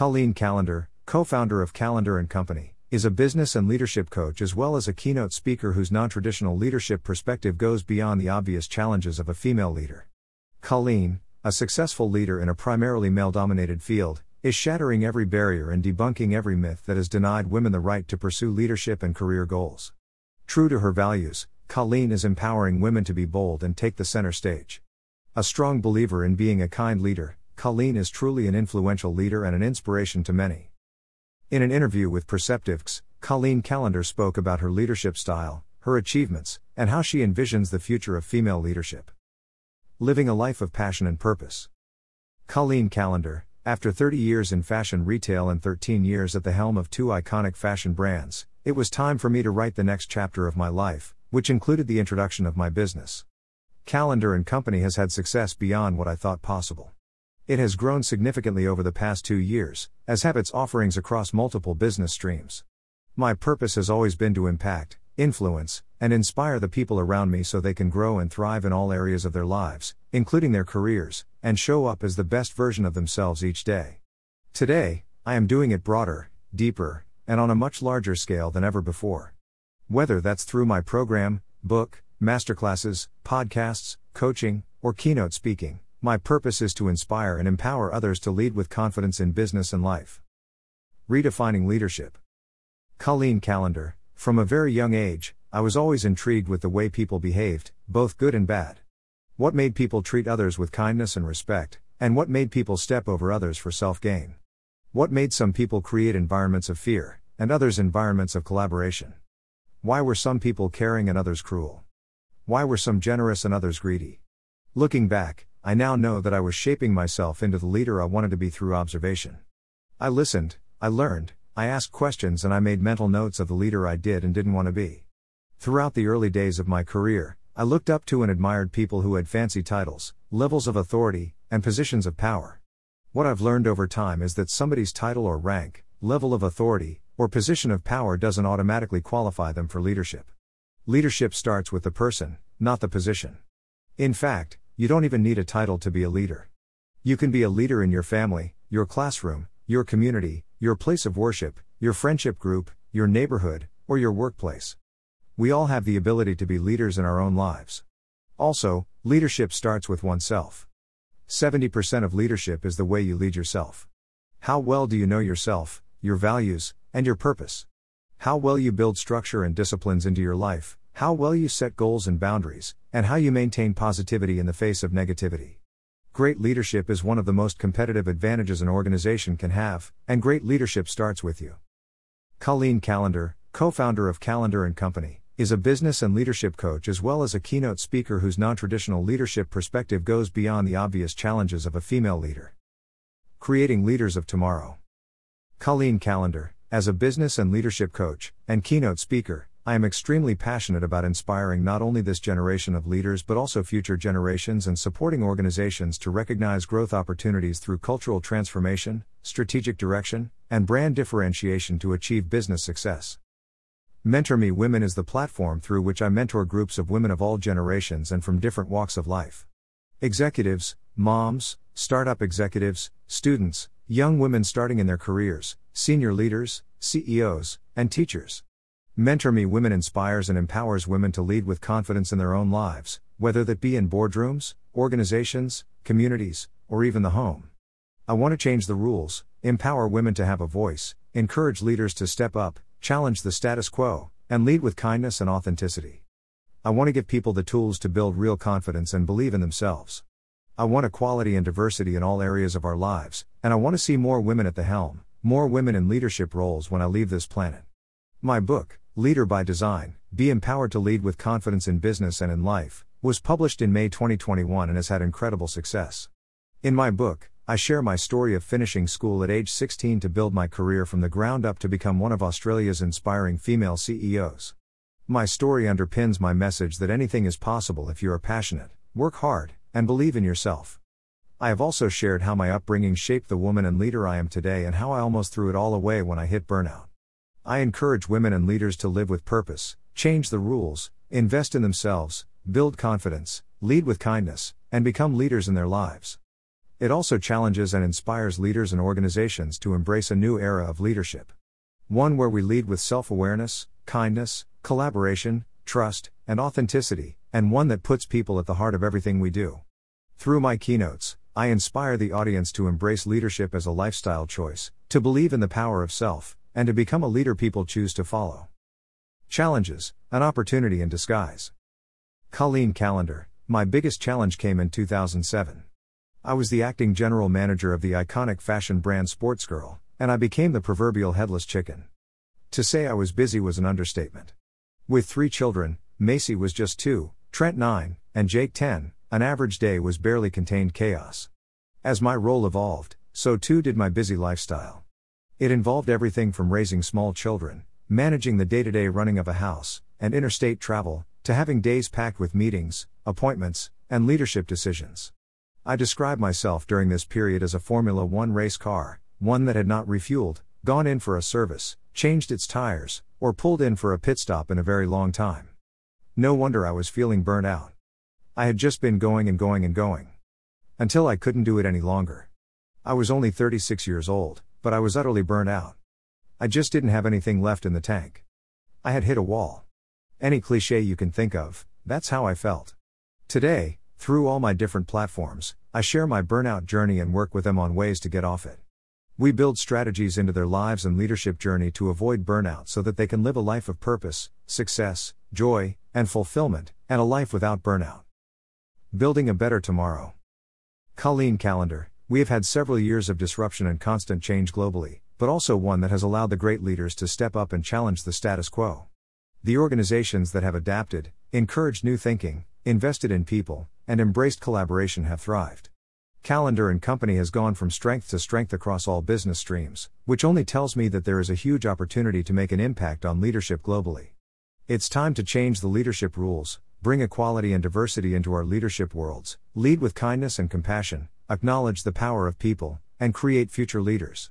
Colleen Callander, co-founder of Callander and Company, is a business and leadership coach as well as a keynote speaker whose non-traditional leadership perspective goes beyond the obvious challenges of a female leader. Colleen, a successful leader in a primarily male-dominated field, is shattering every barrier and debunking every myth that has denied women the right to pursue leadership and career goals. True to her values, Colleen is empowering women to be bold and take the center stage. A strong believer in being a kind leader, Colleen is truly an influential leader and an inspiration to many. In an interview with Perceptives, Colleen Callander spoke about her leadership style, her achievements, and how she envisions the future of female leadership. Living a life of passion and purpose. Colleen Callander, after 30 years in fashion retail and 13 years at the helm of two iconic fashion brands, it was time for me to write the next chapter of my life, which included the introduction of my business. Callander and Company has had success beyond what I thought possible. It has grown significantly over the past two years, as have its offerings across multiple business streams. My purpose has always been to impact, influence, and inspire the people around me so they can grow and thrive in all areas of their lives, including their careers, and show up as the best version of themselves each day. Today, I am doing it broader, deeper, and on a much larger scale than ever before. Whether that's through my program, book, masterclasses, podcasts, coaching, or keynote speaking, my purpose is to inspire and empower others to lead with confidence in business and life. Redefining leadership. Colleen Callander, from a very young age, I was always intrigued with the way people behaved, both good and bad. What made people treat others with kindness and respect, and what made people step over others for self gain? What made some people create environments of fear, and others environments of collaboration? Why were some people caring and others cruel? Why were some generous and others greedy? Looking back, I now know that I was shaping myself into the leader I wanted to be through observation. I listened, I learned, I asked questions, and I made mental notes of the leader I did and didn't want to be. Throughout the early days of my career, I looked up to and admired people who had fancy titles, levels of authority, and positions of power. What I've learned over time is that somebody's title or rank, level of authority, or position of power doesn't automatically qualify them for leadership. Leadership starts with the person, not the position. In fact, you don't even need a title to be a leader. You can be a leader in your family, your classroom, your community, your place of worship, your friendship group, your neighborhood, or your workplace. We all have the ability to be leaders in our own lives. Also, leadership starts with oneself. 70% of leadership is the way you lead yourself. How well do you know yourself, your values, and your purpose. How well you build structure and disciplines into your life, how well you set goals and boundaries, and how you maintain positivity in the face of negativity. Great leadership is one of the most competitive advantages an organization can have, and great leadership starts with you. Colleen Callander, co-founder of Callander and Company, is a business and leadership coach as well as a keynote speaker whose non-traditional leadership perspective goes beyond the obvious challenges of a female leader. Creating leaders of tomorrow. Colleen Callander, as a business and leadership coach and keynote speaker, I am extremely passionate about inspiring not only this generation of leaders but also future generations and supporting organizations to recognize growth opportunities through cultural transformation, strategic direction, and brand differentiation to achieve business success. Mentor Me Women is the platform through which I mentor groups of women of all generations and from different walks of life. Executives, moms, startup executives, students, young women starting in their careers, senior leaders, CEOs, and teachers. Mentor Me Women inspires and empowers women to lead with confidence in their own lives, whether that be in boardrooms, organizations, communities, or even the home. I want to change the rules, empower women to have a voice, encourage leaders to step up, challenge the status quo, and lead with kindness and authenticity. I want to give people the tools to build real confidence and believe in themselves. I want equality and diversity in all areas of our lives, and I want to see more women at the helm, more women in leadership roles when I leave this planet. My book, Leader by Design Be Empowered to Lead with Confidence in Business and in Life, was published in May 2021 and has had incredible success. In my book, I share my story of finishing school at age 16 to build my career from the ground up to become one of Australia's inspiring female CEOs. My story underpins my message that anything is possible if you are passionate, work hard, and believe in yourself. I have also shared how my upbringing shaped the woman and leader I am today and how I almost threw it all away when I hit burnout. I encourage women and leaders to live with purpose, change the rules, invest in themselves, build confidence, lead with kindness, and become leaders in their lives. It also challenges and inspires leaders and organizations to embrace a new era of leadership. One where we lead with self awareness, kindness, collaboration, trust, and authenticity, and one that puts people at the heart of everything we do. Through my keynotes, I inspire the audience to embrace leadership as a lifestyle choice, to believe in the power of self, and to become a leader people choose to follow. Challenges An opportunity in disguise. Colleen Callander, my biggest challenge came in 2007. I was the acting general manager of the iconic fashion brand Sportsgirl, and I became the proverbial headless chicken. To say I was busy was an understatement. With three children, Macy was just two, Trent nine, and Jake ten, an average day was barely contained chaos. As my role evolved, so too did my busy lifestyle. It involved everything from raising small children, managing the day to day running of a house, and interstate travel, to having days packed with meetings, appointments, and leadership decisions. I describe myself during this period as a Formula One race car, one that had not refueled, gone in for a service, changed its tires, or pulled in for a pit stop in a very long time. No wonder I was feeling burnt out. I had just been going and going and going. Until I couldn't do it any longer. I was only 36 years old, but I was utterly burnt out. I just didn't have anything left in the tank. I had hit a wall. Any cliche you can think of, that's how I felt. Today, through all my different platforms, I share my burnout journey and work with them on ways to get off it. We build strategies into their lives and leadership journey to avoid burnout so that they can live a life of purpose, success, joy, and fulfillment, and a life without burnout. Building a better tomorrow. Colleen Callander, we have had several years of disruption and constant change globally, but also one that has allowed the great leaders to step up and challenge the status quo. The organizations that have adapted, encouraged new thinking, invested in people, and embraced collaboration have thrived. Callander and Company has gone from strength to strength across all business streams, which only tells me that there is a huge opportunity to make an impact on leadership globally. It's time to change the leadership rules, bring equality and diversity into our leadership worlds, lead with kindness and compassion, acknowledge the power of people, and create future leaders.